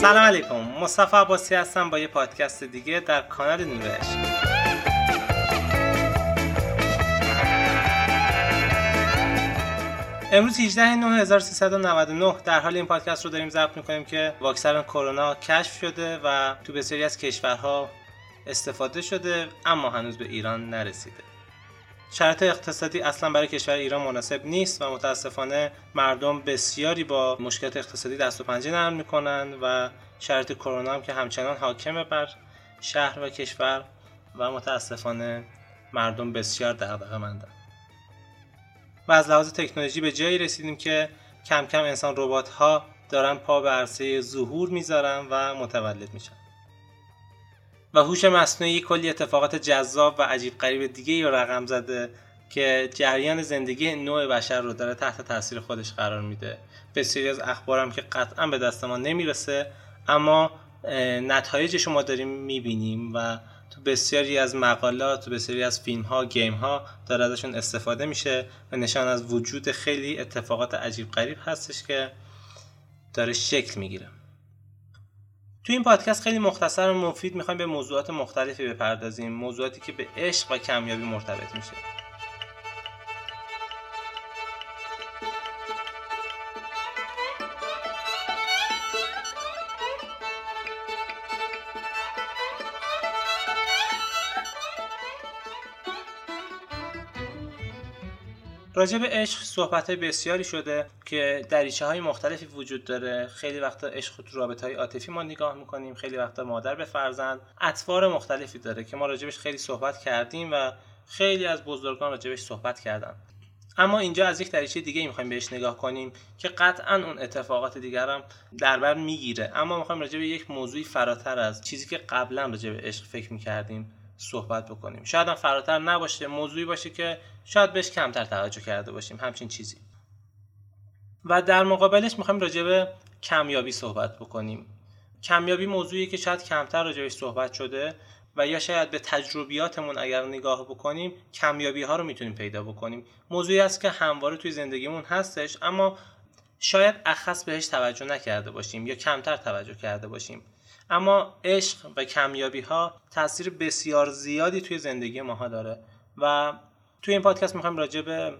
سلام علیکم. مصطفی عباسی هستم با یه پادکست دیگه در کانال نورش امروز 18 1399 در حال این پادکست رو داریم ضبط می‌کنیم که واکسن کرونا کشف شده و تو بسیاری از کشورها استفاده شده اما هنوز به ایران نرسیده. شرط اقتصادی اصلا برای کشور ایران مناسب نیست و متاسفانه مردم بسیاری با مشکلات اقتصادی دست و پنجه نرم می‌کنن و شرط کرونا هم که همچنان حاکمه بر شهر و کشور و متاسفانه مردم بسیار دغدغه مندن و از لحاظ تکنولوژی به جایی رسیدیم که کم کم انسان ربات ها دارن پا به عرصه ظهور می‌ذارن و متولد میشن. و هوش مصنوعی کلی اتفاقات جذاب و عجیب غریب دیگه رو رقم زده که جریان زندگی نوع بشر رو داره تحت تاثیر خودش قرار میده. بسیاری از اخبارم که قطعا به دست ما نمی‌رسه اما نتایجش ما داریم می‌بینیم و تو بسیاری از مقالات تو بسیاری از فیلم ها گیم ها داره ازشون استفاده میشه و نشان از وجود خیلی اتفاقات عجیب غریب هستش که داره شکل می‌گیره. تو این پادکست خیلی مختصر و مفید می‌خوایم به موضوعات مختلفی بپردازیم موضوعاتی که به عشق و کمیابی مرتبط میشه. راجع به عشق صحبت بسیاری شده که دریچه های مختلفی وجود داره. خیلی وقتا عشق تو رابطه های عاطفی ما نگاه می‌کنیم. خیلی وقتا مادر به فرزند. اطوار مختلفی داره که ما راجبش خیلی صحبت کردیم و خیلی از بزرگان راجبش صحبت کردن. اما اینجا از یک دریچه دیگه می‌خوایم بهش نگاه کنیم که قطعا اون اتفاقات دیگر هم در بر می‌گیره. اما می‌خوایم راجع به یک موضوعی فراتر از چیزی که قبلا راجع به عشق فکر می‌کردیم. صحبت بکنیم. شاید هم فراتر نباشه موضوعی باشه که شاید بهش کمتر توجه کرده باشیم. همچین چیزی. و در مقابلش می‌خوایم راجع به کمیابی صحبت بکنیم. کمیابی موضوعی که شاید کمتر راجع صحبت شده و یا شاید به تجربیاتمون اگر نگاه بکنیم کمیابی ها رو می‌تونیم پیدا بکنیم. موضوعی است که همواره توی زندگیمون هستش اما شاید اخص بهش توجه نکرده باشیم یا کمتر توجه کرده باشیم. اما عشق و کمیابی ها تاثیر بسیار زیادی توی زندگی ماها داره و توی این پادکست می‌خوایم راجع به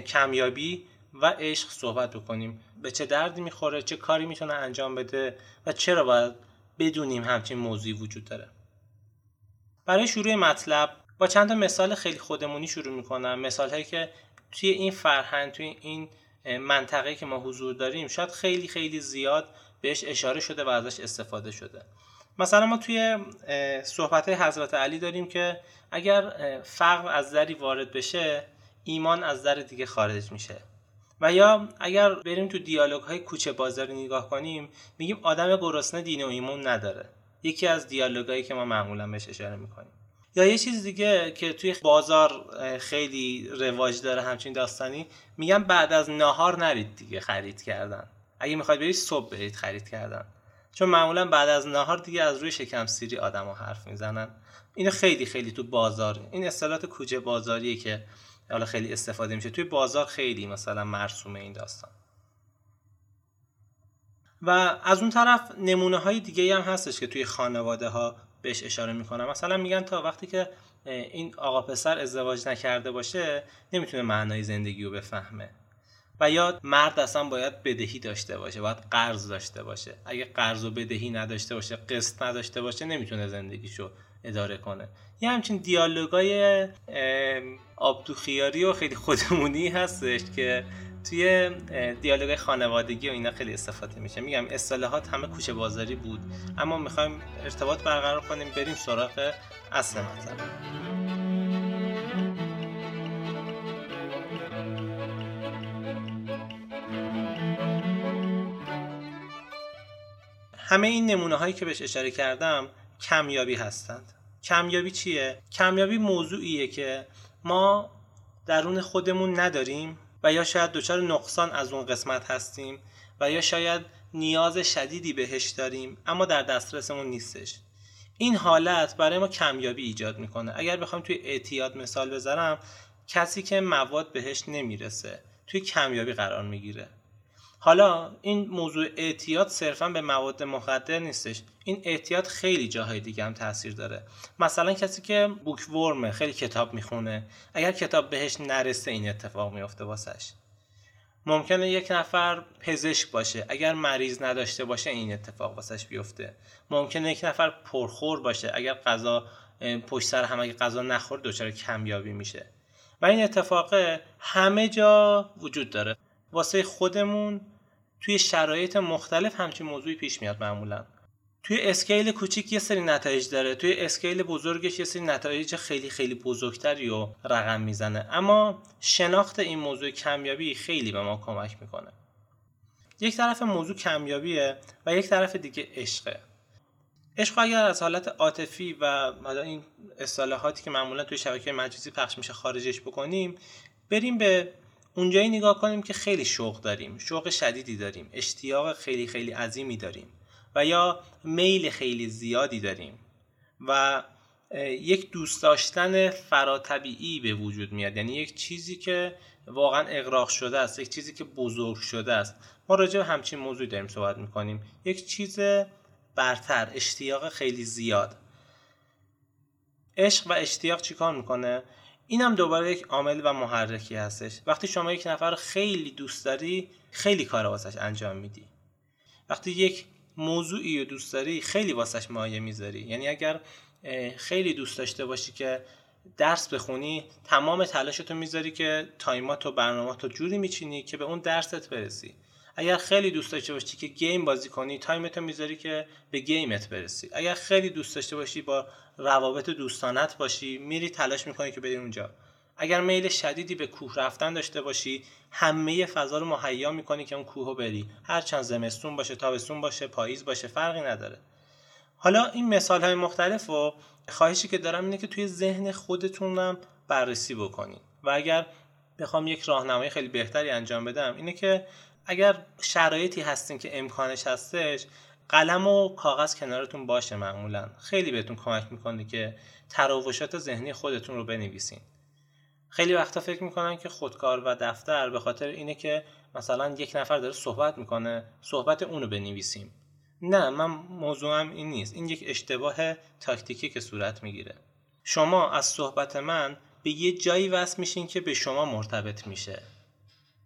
کمیابی و عشق صحبت بکنیم. به چه دردی می‌خوره چه کاری می‌تونه انجام بده و چرا باید بدونیم همچین موضوعی وجود داره. برای شروع مطلب با چند تا مثال خیلی خودمونی شروع می‌کنم. مثال هایی که توی این فرهنگ توی این منطقه که ما حضور داریم شاید خیلی خیلی زیاد بهش اشاره شده و ازش استفاده شده. مثلا ما توی صحبت حضرت علی داریم که اگر فقر از دری وارد بشه ایمان از در دیگه خارج میشه. و یا اگر بریم تو دیالوگ های کوچه بازاری نگاه کنیم میگیم آدم گرسنه دین و ایمون نداره. یکی از دیالوگایی که ما معمولا بهش اشاره می‌کنیم. یا یه چیز دیگه که توی بازار خیلی رواج داره همچین داستانی میگم بعد از ناهار نرید دیگه خرید کردن. اگه می‌خواید برید صبح برید خرید کردن. چون معمولا بعد از نهار دیگه از روی شکم سیری آدم حرف می‌زنن. اینو خیلی خیلی تو بازار این اصطلاحات کوچه بازاریه که حالا خیلی استفاده میشه. توی بازار خیلی مثلا مرسومه این داستان. و از اون طرف نمونه های دیگه هم هستش که توی خانواده ها بهش اشاره می‌کنم مثلا میگن تا وقتی که این آقا پسر ازدواج نکرده باشه نمی‌تونه معنای زندگی رو بفهمه. و یا مرد اصلا باید بدهی داشته باشه باید قرض داشته باشه. اگه قرض و بدهی نداشته باشه قسط نداشته باشه نمی‌تونه زندگیشو اداره کنه. یه همچین دیالوگای آبدوخیاری و خیلی خودمونی هستش که توی دیالوگ خانوادگی و اینا خیلی استفاده میشه. میگم اصطلاحات همه کوچه بازاری بود اما می‌خوایم ارتباط برقرار کنیم بریم سراغ اصل مطلب. همه این نمونه هایی که بهش اشاره کردم کمیابی هستند. کمیابی چیه؟ کمیابی موضوعیه که ما درون خودمون نداریم و یا شاید دچار نقصان از اون قسمت هستیم و یا شاید نیاز شدیدی بهش داریم اما در دسترسمون نیستش. این حالت برای ما کمیابی ایجاد می‌کنه. اگر بخوام توی اعتیاد مثال بذارم کسی که مواد بهش نمی‌رسه توی کمیابی قرار می‌گیره. حالا این موضوع اعتیاد صرفا به مواد مخدر نیستش. این اعتیاد خیلی جاهای دیگه هم تاثیر داره. مثلا کسی که بوک ورمه خیلی کتاب می‌خونه اگر کتاب بهش نرسه این اتفاق میفته واسش. ممکنه یک نفر پزشک باشه اگر مریض نداشته باشه این اتفاق واسش بیفته. ممکنه یک نفر پرخور باشه اگر غذا پشت سر هم اگه غذا نخور دچار کمیابی میشه. و این اتفاق همه جا وجود داره. واسه خودمون توی شرایط مختلف همچین موضوعی پیش میاد معمولا. توی اسکیل کوچیک یه سری نتایج داره توی اسکیل بزرگش یه سری نتایج خیلی خیلی بزرگتری رو رقم می‌زنه. اما شناخت این موضوع کمیابی خیلی به ما کمک می‌کنه. یک طرف موضوع کمیابیه و یک طرف دیگه عشقه. عشق اگر از حالت عاطفی و این اصطلاحاتی که معمولا توی شبکه مجازی پخش میشه خارجش بکنیم بریم به اونجایی نگاه کنیم که خیلی شوق داریم شوق شدیدی داریم اشتیاق خیلی خیلی عظیمی داریم و یا میل خیلی زیادی داریم و یک دوست داشتن فراتبیعی به وجود میاد. یعنی یک چیزی که واقعا اقراق شده است یک چیزی که بزرگ شده است. ما راجع به همچین موضوعی داریم صحبت می‌کنیم. یک چیز برتر اشتیاق خیلی زیاد. عشق و اشتیاق چیکار می‌کنه؟ این هم دوباره یک عامل و محرکی هستش. وقتی شما یک نفر خیلی دوست داری خیلی کار واسش انجام میدی. وقتی یک موضوعی رو دوست داری خیلی واسش مایه می‌ذاری. یعنی اگر خیلی دوست داشته باشی که درس بخونی تمام تلاشتو می‌ذاری که time ات و برنامه جوری میچینی که به اون درست برسی. اگر خیلی دوست داشته باشی که game بازی کنی time تو می‌ذاری که به game ت برسی. اگر خیلی دوست داشته باشی با روابط دوستانت باشی میری تلاش می‌کنی که بری اونجا. اگر میل شدیدی به کوه رفتن داشته باشی همه فضا رو مهیا می‌کنی که اون کوه رو بری. هرچند زمستون باشه تابستون باشه پاییز باشه فرقی نداره. حالا این مثال های مختلف و خواهشی که دارم اینه که توی ذهن خودتونم بررسی بکنید و اگر بخوام یک راهنمایی خیلی بهتری انجام بدم اینه که اگر شرایطی هستین که امکانش هستش قلم و کاغذ کنارتون باشه معمولا. خیلی بهتون کمک می‌کنه که تراوشات ذهنی خودتون رو بنویسین. خیلی وقتا فکر می‌کنن که خودکار و دفتر به خاطر اینه که مثلا یک نفر داره صحبت می‌کنه صحبت اونو بنویسیم. نه من موضوعم این نیست. این یک اشتباه تاکتیکی که صورت می‌گیره. شما از صحبت من به یه جایی وصل میشین که به شما مرتبط میشه.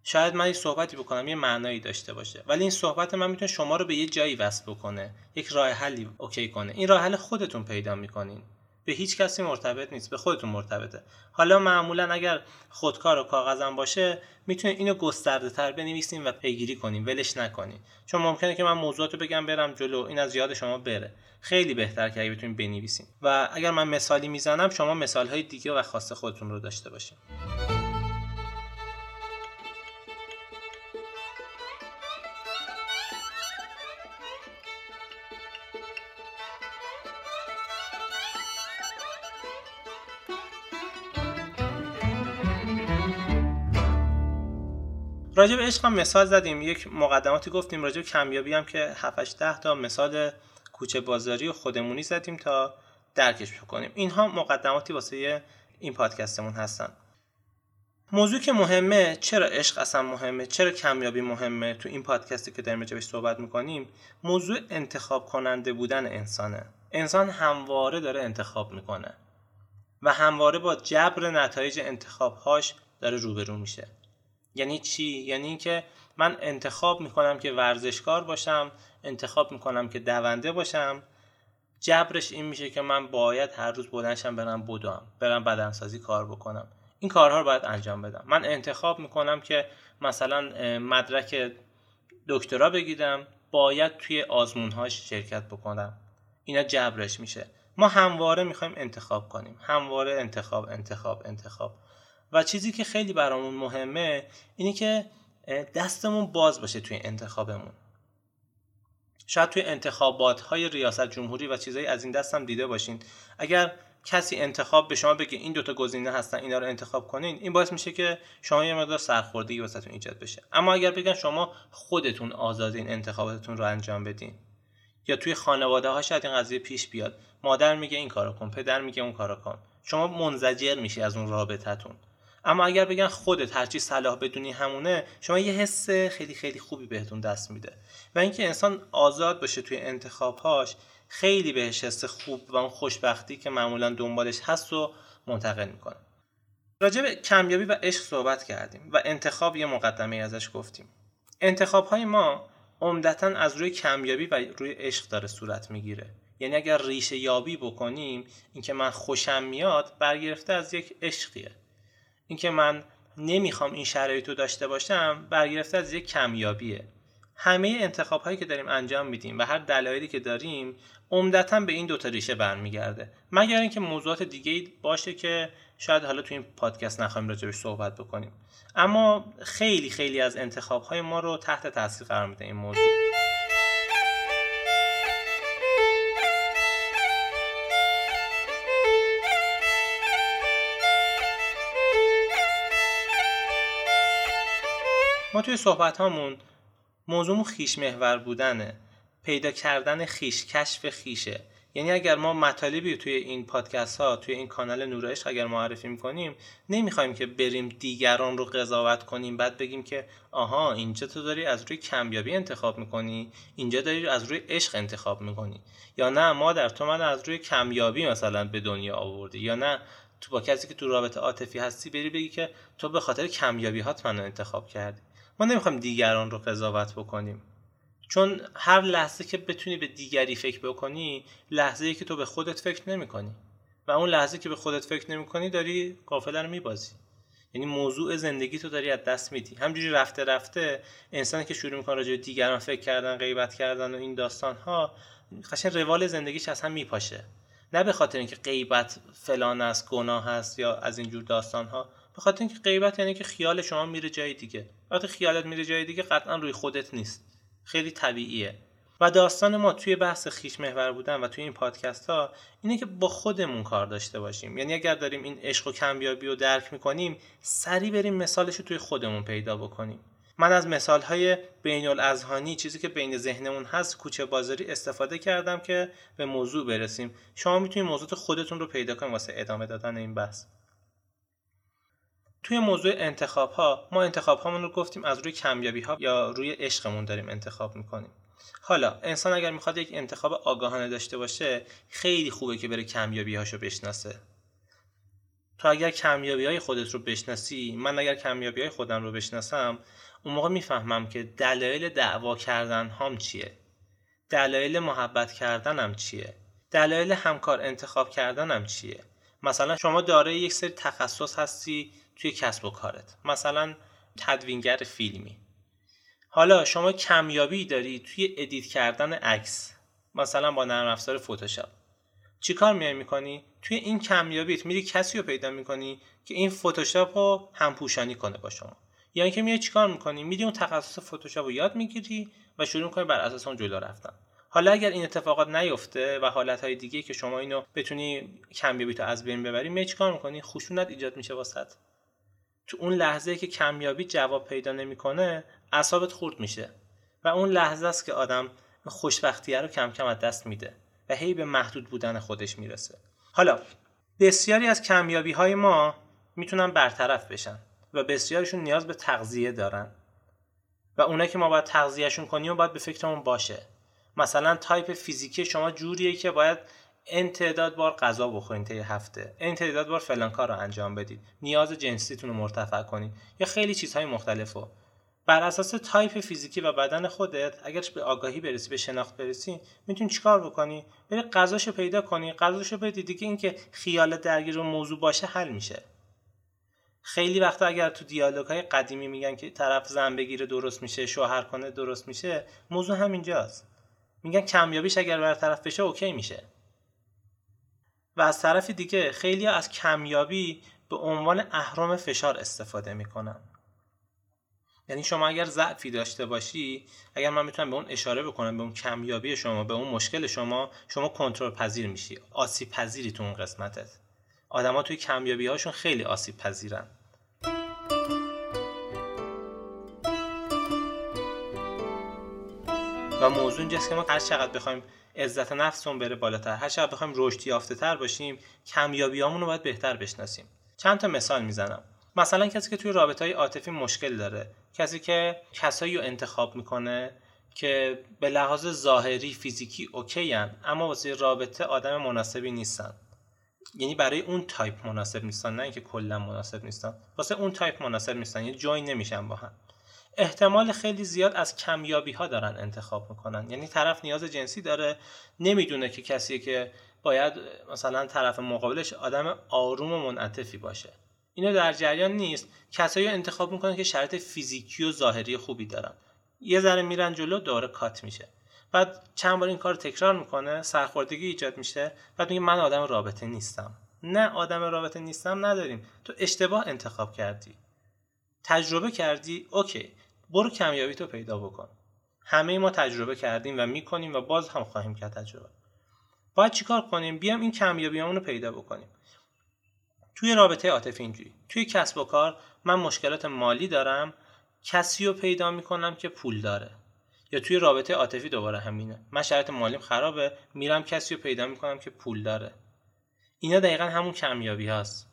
شاید من یک صحبتی بکنم یه معنایی داشته باشه. ولی این صحبت من می‌تونه شما رو به یه جایی وصل بکنه یک راه حلی اوکی کنه. این راه حل خودتون پیدا می‌کنین. به هیچ کسی مرتبط نیست به خودتون مرتبطه. حالا معمولا اگر خودکار و کاغذم باشه می‌تونید اینو گسترده تر بنویسیم و پیگیری کنیم ولش نکنیم چون ممکنه که من موضوعات رو بگم برم جلو این از یاد شما بره. خیلی بهتر که اگه بتونیم بنویسیم و اگر من مثالی می‌زنم شما مثال های دیگه و خاص خودتون رو داشته باشیم راجع به عشق هم مثال زدیم. یک مقدماتی گفتیم راجع به کمیابی هم که 7 ده تا مثال کوچه بازاری و خودمونی زدیم تا درکش بکنیم. اینها مقدماتی واسه این پادکستمون هستن. موضوع که مهمه چرا عشق اصلا مهمه؟ چرا کمیابی مهمه؟ تو این پادکستی که داریم راجبش صحبت می‌کنیم موضوع انتخاب کننده بودن انسانه. انسان همواره داره انتخاب می‌کنه و همواره با جبر نتایج انتخابهاش داره روبرو میشه. یعنی چی؟ یعنی اینکه من انتخاب می‌کنم که ورزشکار باشم انتخاب می‌کنم که دونده باشم. جبرش این میشه که من باید هر روز بلندشم برم بدوم برم بدنسازی کار بکنم. این کارها رو باید انجام بدم. من انتخاب می‌کنم که مثلا مدرک دکترا بگیرم باید توی آزمونهاش شرکت بکنم. اینا جبرش میشه. ما همواره می‌خوایم انتخاب کنیم. همواره انتخاب انتخاب انتخاب. و چیزی که خیلی برامون مهمه اینه که دستمون باز باشه توی انتخابمون. شاید توی انتخابات های ریاست جمهوری و چیزایی از این دست هم دیده باشین. اگر کسی انتخاب به شما بگه این دوتا گزینه هستن اینا رو انتخاب کنین این باعث میشه که شما یه مقدار سرخوردگی واسهتون ایجاد بشه. اما اگر بگن شما خودتون آزادین انتخاباتتون رو انجام بدین یا توی خانواده ها شاید این قضیه پیش بیاد مادر میگه این کارو کن پدر میگه اون کارو کن شما منزجر میشی از اون رابطتون اما اگر بگن خودت هرچی صلاح بدونی همونه شما یه حس خیلی خیلی خوبی بهتون دست میده. و اینکه انسان آزاد باشه توی انتخابهاش خیلی بهش حس خوب و اون خوشبختی که معمولا دنبالش هست و منتقل می‌کنه. راجع به کمیابی و عشق صحبت کردیم و انتخاب یه مقدمه ازش گفتیم. انتخاب های ما عمدتا از روی کمیابی و روی عشق داره صورت می‌گیره. یعنی اگر ریشه یابی بکنیم اینکه من خوشم میاد برگرفته از یک عشقیه. اینکه من نمی‌خوام این شرایط رو داشته باشم برگرفته از یک کمیابیه. همه انتخاب هایی که داریم انجام میدیم و هر دلایلی که داریم عمدتا به این دوتا ریشه برمیگرده. مگر اینکه موضوعات دیگه باشه که شاید حالا تو این پادکست نخواهیم راجبش صحبت بکنیم. اما خیلی خیلی از انتخاب های ما رو تحت تاثیر قرار میده این موضوع. توی صحبت هامون موضوعمون خیش محور بودنه. پیدا کردن خیش کشف خیشه. یعنی اگر ما مطالبی توی این پادکست ها توی این کانال نورایش اگر معرفی می‌کنیم نمی‌خوایم که بریم دیگران رو قضاوت کنیم بعد بگیم که آها اینجا تو داری از روی کمیابی انتخاب می‌کنی؟ اینجا داری از روی عشق انتخاب می‌کنی. یا نه ما در تو من از روی کمیابی مثلا به دنیا آوردی. یا نه تو با کسی که تو رابطه عاطفی هستی بری بگی که تو به خاطر کمیابی هات منو انتخاب کردی. ما نمی‌خوایم دیگران رو قضاوت بکنیم. چون هر لحظه که بتونی به دیگری فکر بکنی لحظه ای که تو به خودت فکر نمی‌کنی. و اون لحظه که به خودت فکر نمی‌کنی داری قافله رو میبازی. یعنی موضوع زندگی تو داری از دست میدی. همجوری رفته رفته انسانی که شروع می‌کنه راجع دیگران فکر کردن غیبت کردن و این داستان ها قشنگ روال زندگیش از هم میپاشه. نه به خاطر اینکه غیبت فلان است گناه است یا از اینجور داستان ها به خاطر اینکه غیبت یعنی که خیال شما میره جای دیگه. وقتی خیالت میره جای دیگه قطعا روی خودت نیست. خیلی طبیعیه. و داستان ما توی بحث خیش محور بودن و توی این پادکست ها اینه که با خودمون کار داشته باشیم. یعنی اگر داریم این عشق و کمیابی رو درک می‌کنیم سریع بریم مثالش رو توی خودمون پیدا بکنیم. من از مثال های بین الازهانی چیزی که بین ذهنمون هست کوچه بازاری استفاده کردم که به موضوع برسیم. شما می‌تونید موضوع خودتون رو پیدا کنید واسه ادامه دادن این بحث. توی موضوع انتخاب ها ما انتخاب هامون رو گفتیم از روی کمیابی ها یا روی عشقمون داریم انتخاب می‌کنیم. حالا انسان اگر می‌خواد یک انتخاب آگاهانه داشته باشه خیلی خوبه که بره کمیابی هاشو بشناسه. تو اگر کمیابی های خودت رو بشناسی من اگر کمیابی های خودم رو بشناسم اون موقع می‌فهمم که دلایل دعوا کردن هام چیه. دلایل محبت کردنم چیه. دلایل همکار انتخاب کردنم چیه. مثلا شما دارای یک سری تخصص هستی توی کسب و کارت. مثلا تدوینگر فیلمی. حالا شما کمیابی داری توی edit کردن عکس مثلا با نرم افزار فتوشاپ. چیکار میای می‌کنی؟ توی این کمیابیت میری کسی رو پیدا می‌کنی که این فتوشاپ رو همپوشانی کنه با شما. یا اینکه میای چیکار می‌کنی؟ میری اون تخصص فتوشاپ رو یاد می‌گیری و شروع می‌کنی بر اساس اون جلو رفتن. حالا اگر این اتفاقات نیفته و حالت های دیگه که شما اینو بتونی کمیابی تو از بین ببری می چیکار می‌کنی؟ خشونت ایجاد میشه واسط. تو اون لحظه که کمیابی جواب پیدا نمی‌کنه اعصابت خورد میشه و اون لحظه است که آدم خوشبختیه رو کم کم از دست میده و هی به محدود بودن خودش می‌رسه. حالا بسیاری از کمیابی های ما می‌تونن برطرف بشن و بسیارشون نیاز به تغذیه دارن و اونایی که ما باید تغذیهشون کنیم و باید به فکرمون باشه. مثلا تایپ فیزیکی شما جوریه که باید این تعداد بار غذا بخورین طی هفته. این تعداد بار فلان کار رو انجام بدید. نیاز جنسیتون رو مرتفع کنید. یا خیلی چیزهای مختلفو. بر اساس تایپ فیزیکی و بدن خودت اگر به آگاهی برسی به شناخت برسی می‌تونی چیکار بکنی؟ بری غذاشو پیدا کنی. غذاشو بدی. دیگه اینکه خیال درگیر موضوع باشه حل میشه. خیلی وقتا اگر تو دیالوگ های قدیمی میگن که طرف زن بگیره درست میشه شوهر کنه درست میشه موضوع همینجاست. میگن کمیابیش اگر برطرف بشه اوکی میشه. و از طرف دیگه خیلی از کمیابی به عنوان اهرام فشار استفاده می‌کنن. یعنی شما اگر ضعفی داشته باشی اگر من می‌تونم به اون اشاره بکنم به اون کمیابی شما به اون مشکل شما شما کنترل پذیر میشی آسیب پذیری تو اون قسمتت. آدما توی کمیابی هاشون خیلی آسیب پذیرن. و موضوع اینجاست که ما هر چقدر بخوایم عزت نفسمون بره بالاتر. هر چقدر بخوایم رشد یافته تر باشیم کمیابیامون رو باید بهتر بشناسیم. چند تا مثال می‌زنم. مثلا کسی که توی رابطه های عاطفی مشکل داره کسی که کسایی رو انتخاب می‌کنه که به لحاظ ظاهری فیزیکی اوکی هن، اما واسه رابطه آدم مناسبی نیستن. یعنی برای اون تایپ مناسب نیستن نه اینکه کلا مناسب نیستن. واسه اون تایپ مناسب نیستن. یعنی join نمیشن با هم. احتمال خیلی زیاد از کمیابی ها دارن انتخاب می‌کنن. یعنی طرف نیاز جنسی داره نمی‌دونه که کسی که باید مثلا طرف مقابلش آدم آروم و منعطفی باشه. اینو در جریان نیست. کسایی انتخاب می‌کنن که شرط فیزیکی و ظاهری خوبی دارن. یه ذره میرن جلو داره cut میشه. بعد چند بار این کار تکرار می‌کنه سرخوردگی ایجاد میشه. بعد میگه من آدم رابطه نیستم. نه آدم رابطه نیستم نداریم. تو اشتباه انتخاب کردی. تجربه کردی اوکی. برو کمیابی تو پیدا بکن. همه ما تجربه کردیم و می‌کنیم و باز هم خواهیم کرد تجربه. باید چیکار کنیم؟ بیام این کمیابی رو پیدا بکنیم. توی رابطه عاطفی اینجوری. توی کسب و کار من مشکلات مالی دارم کسی رو پیدا می‌کنم که پول داره. یا توی رابطه عاطفی دوباره همینه. من شرط مالیم خرابه میرم کسی رو پیدا می‌کنم که پول داره. اینا دقیقا همون کمیابی هست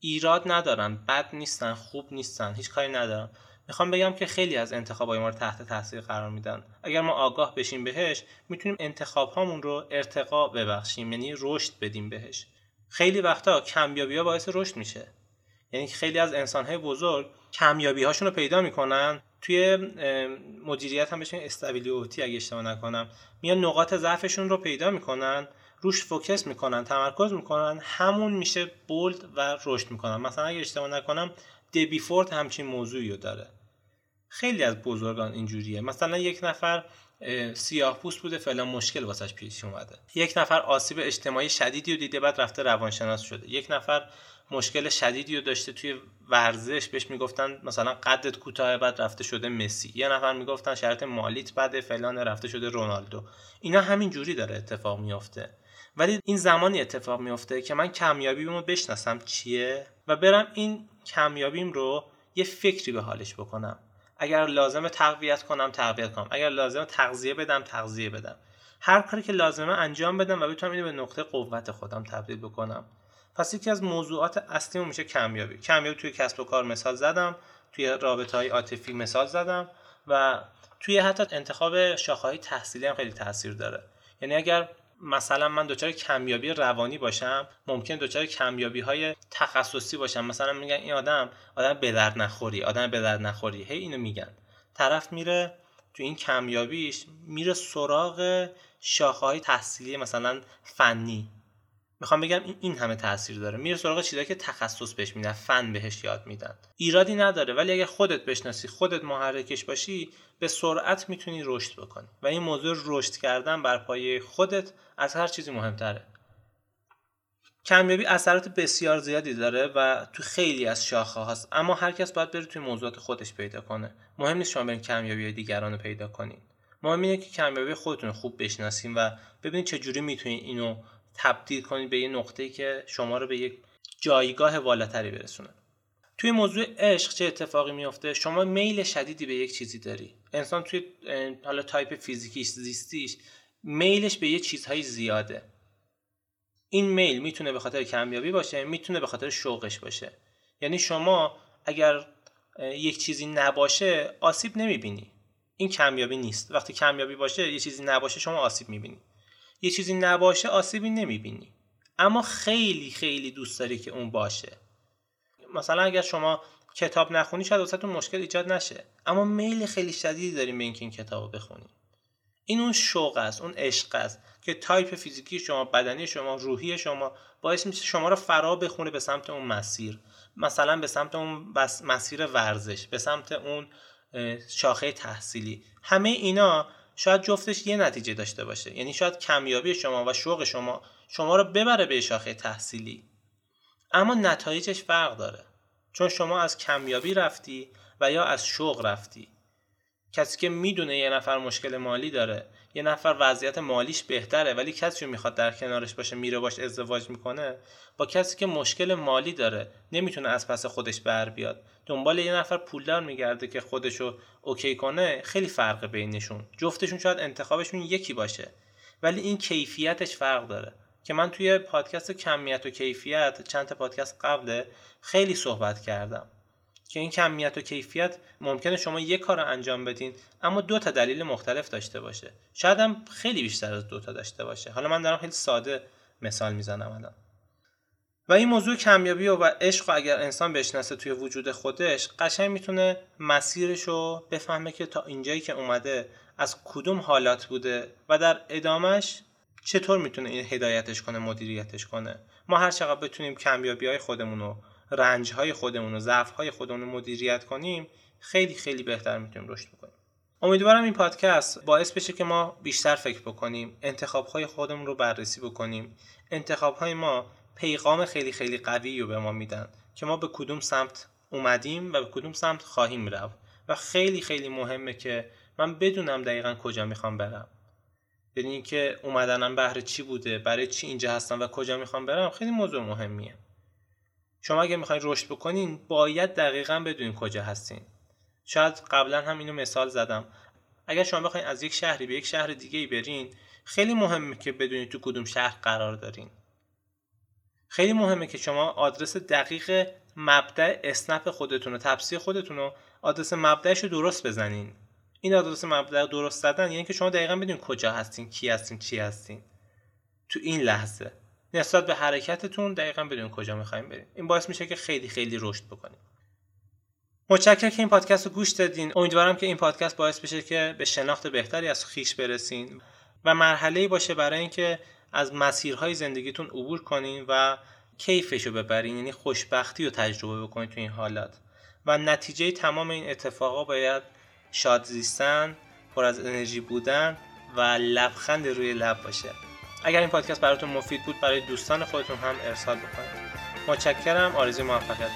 ایراد ندارن بد نیستن خوب نیستن هیچ کاری ندارم. می‌خوام بگم که خیلی از انتخابای ما رو تحت تاثیر قرار میدن. اگر ما آگاه بشیم بهش می‌تونیم انتخاب هامون رو ارتقا ببخشیم یعنی رشد بدیم بهش. خیلی وقتا کمیابی ها باعث رشد میشه. یعنی خیلی از انسان های بزرگ کمیابی هاشون رو پیدا می‌کنن توی مدیریت هم بهش استابیلیتی اگه اشتباه نکنم. میان نقاط ضعفشون رو پیدا می‌کنن. روش فوکس می‌کنن تمرکز می‌کنن همون میشه بولد و رشد می‌کنن. مثلا اگه اشتباه نکنم دبی فورد همچین موضوعی رو داره. خیلی از بزرگان اینجوریه. مثلا یک نفر سیاه پوست بوده فعلا مشکل واسش پیش اومده. یک نفر آسیب اجتماعی شدیدی رو دیده بعد رفته روانشناس شده. یک نفر مشکل شدیدی رو داشته توی ورزش بهش می‌گفتن مثلا قدت کوتاه بعد رفته شده مسی. یه نفر می‌گفتن شرط مالیت بعد فلان رفته شده رونالدو. اینا همین جوری داره اتفاق میافته. ولی این زمانی اتفاق میافته که من کمیابیمو بشناسم چیه و برم این کمیابیم رو یه فکری به حالش بکنم. اگر لازمه تقویت کنم تقویت کنم. اگر لازمه تغذیه بدم تغذیه بدم. هر کاری که لازمه انجام بدم و بتونم اینو به نقطه قوت خودم تبدیل بکنم. پس یکی از موضوعات اصلی میشه کمیابی. کمیابی توی کسب و کار مثال زدم توی رابطه های عاطفی مثال زدم و توی حتی انتخاب شاخه تحصیلی هم خیلی تاثیر داره. یعنی اگر مثلا من دچار کمیابی روانی باشم ممکن دچار کمیابی های تخصصی باشم. مثلا میگن این آدم آدم به درد نخوری آدم به درد نخوری. هی اینو میگن. طرف میره تو این کمیابیش میره سراغ شاخه های تحصیلی مثلا فنی. می‌خوام بگم این همه تاثیر داره. میره سراغ چیزایی که تخصص بهش میدن فن بهش یاد میدن. ایرادی نداره ولی اگه خودت بشناسی خودت محرکش باشی به سرعت می‌تونی رشد بکنی. و این موضوع رشد کردن بر پایه خودت از هر چیزی مهمتره. کمیابی اثرات بسیار زیادی داره و تو خیلی از شاخه هاست. اما هر کس باید بره توی موضوعات خودش پیدا کنه. مهم نیست شما برین کمیابی دیگران رو پیدا کنین. مهم اینه که کمیابی خودتون خوب بشناسین و ببینید چجوری می‌تونین اینو تبدیل کنید به یه نقطه‌ای که شما رو به یک جایگاه بالاتری برسونه. توی موضوع عشق چه اتفاقی میفته شما میل شدیدی به یک چیزی داری. انسان توی حالا تایپ فیزیکیش زیستیش میلش به یه چیزهای زیاده. این میل می‌تونه به خاطر کمیابی باشه می‌تونه به خاطر شوقش باشه. یعنی شما اگر یک چیزی نباشه آسیب نمی‌بینی. این کمیابی نیست. وقتی کمیابی باشه یه چیزی نباشه شما آسیب می‌بینی. یه چیزی نباشه آسیبی نمی‌بینی. اما خیلی خیلی دوست داری که اون باشه. مثلا اگر شما کتاب نخونی شاید واسهتون مشکل ایجاد نشه. اما میل خیلی شدیدی داریم به اینکه این کتاب بخونی این اون شوق است اون عشق است که تایپ فیزیکی شما بدنی شما روحی شما باعث میشه شما رو فرا بخونه به سمت اون مسیر. مثلا به سمت اون مسیر ورزش به سمت اون شاخه تحصیلی. همه اینا شاید جفتش یه نتیجه داشته باشه. یعنی شاید کمیابی شما و شوق شما شما رو ببره به شاخه تحصیلی. اما نتایجش فرق داره. چون شما از کمیابی رفتی و یا از شوق رفتی. کسی که می‌دونه یه نفر مشکل مالی داره یه نفر وضعیت مالیش بهتره ولی کسی رو می‌خواد در کنارش باشه میره باش ازدواج می‌کنه با کسی که مشکل مالی داره نمی‌تونه از پس خودش بر بیاد. دنبال یه نفر پولدار میگرده که خودشو اوکی کنه خیلی فرق بینشون. جفتشون شاید انتخابشون یکی باشه ولی این کیفیتش فرق داره. که من توی پادکست کمیت و کیفیت چند تا پادکست قبله خیلی صحبت کردم. که این کمیت و کیفیت ممکنه شما یک کار رو انجام بدین اما دو تا دلیل مختلف داشته باشه. شاید هم خیلی بیشتر از دو تا داشته باشه. حالا من دارم خیلی ساده مثال می‌زنم الان. و این موضوع کمیابی و عشق و اگر انسان بشناسه توی وجود خودش قشنگ می‌تونه مسیرش رو بفهمه که تا اینجایی که اومده از کدوم حالات بوده و در ادامش چطور می‌تونه این هدایتش کنه مدیریتش کنه. ما هر چقدر بتونیم کمیابی های خودمون رو رنج های خودمون و ضعف های خودمون رو مدیریت کنیم خیلی خیلی بهتر می‌تونیم رشد بکنیم. امیدوارم این پادکست باعث بشه که ما بیشتر فکر بکنیم انتخاب های خودمون رو بررسی بکنیم. انتخاب های ما پیغام خیلی خیلی قوی رو به ما میدن که ما به کدوم سمت اومدیم و به کدوم سمت خواهیم رفت. و خیلی خیلی مهمه که من بدونم دقیقا کجا می‌خوام برم. یعنی اینکه اومدنم بهره چی بوده برای چی اینجا هستم و کجا می‌خوام برم خیلی موضوع مهمیه. شما اگه می‌خواین رشد بکنین باید دقیقا بدونین کجا هستین. شاید قبلا هم اینو مثال زدم. اگر شما بخواین از یک شهری به یک شهر دیگه ای برین خیلی مهمه که بدونید تو کدوم شهر قرار دارین. خیلی مهمه که شما آدرس دقیق مبدع اسنپ خودتون و تپسی خودتون رو آدرس مبدعش رو درست بزنین. این آدرس مبدع درست زدن یعنی که شما دقیقا بدونید کجا هستین کی هستین چی هستین. تو این لحظه. نسبت به حرکتتون دقیقا بدون کجا می‌خوایم بریم. این باعث میشه که خیلی خیلی رشد بکنیم. متشکرم که این پادکست رو گوش دادین. امیدوارم که این پادکست باعث بشه که به شناخت بهتری از خیش برسین و مرحله باشه برای اینکه از مسیرهای زندگیتون عبور کنین و کیفش رو ببرین یعنی خوشبختی رو تجربه بکنین تو این حالات و نتیجه تمام این اتفاقا باید شاد زیستن پر از انرژی بودن و لبخند روی لب باشه. اگر این پادکست براتون مفید بود برای دوستان خودتون هم ارسال بکنید. متشکرم. آرزوی موفقیت.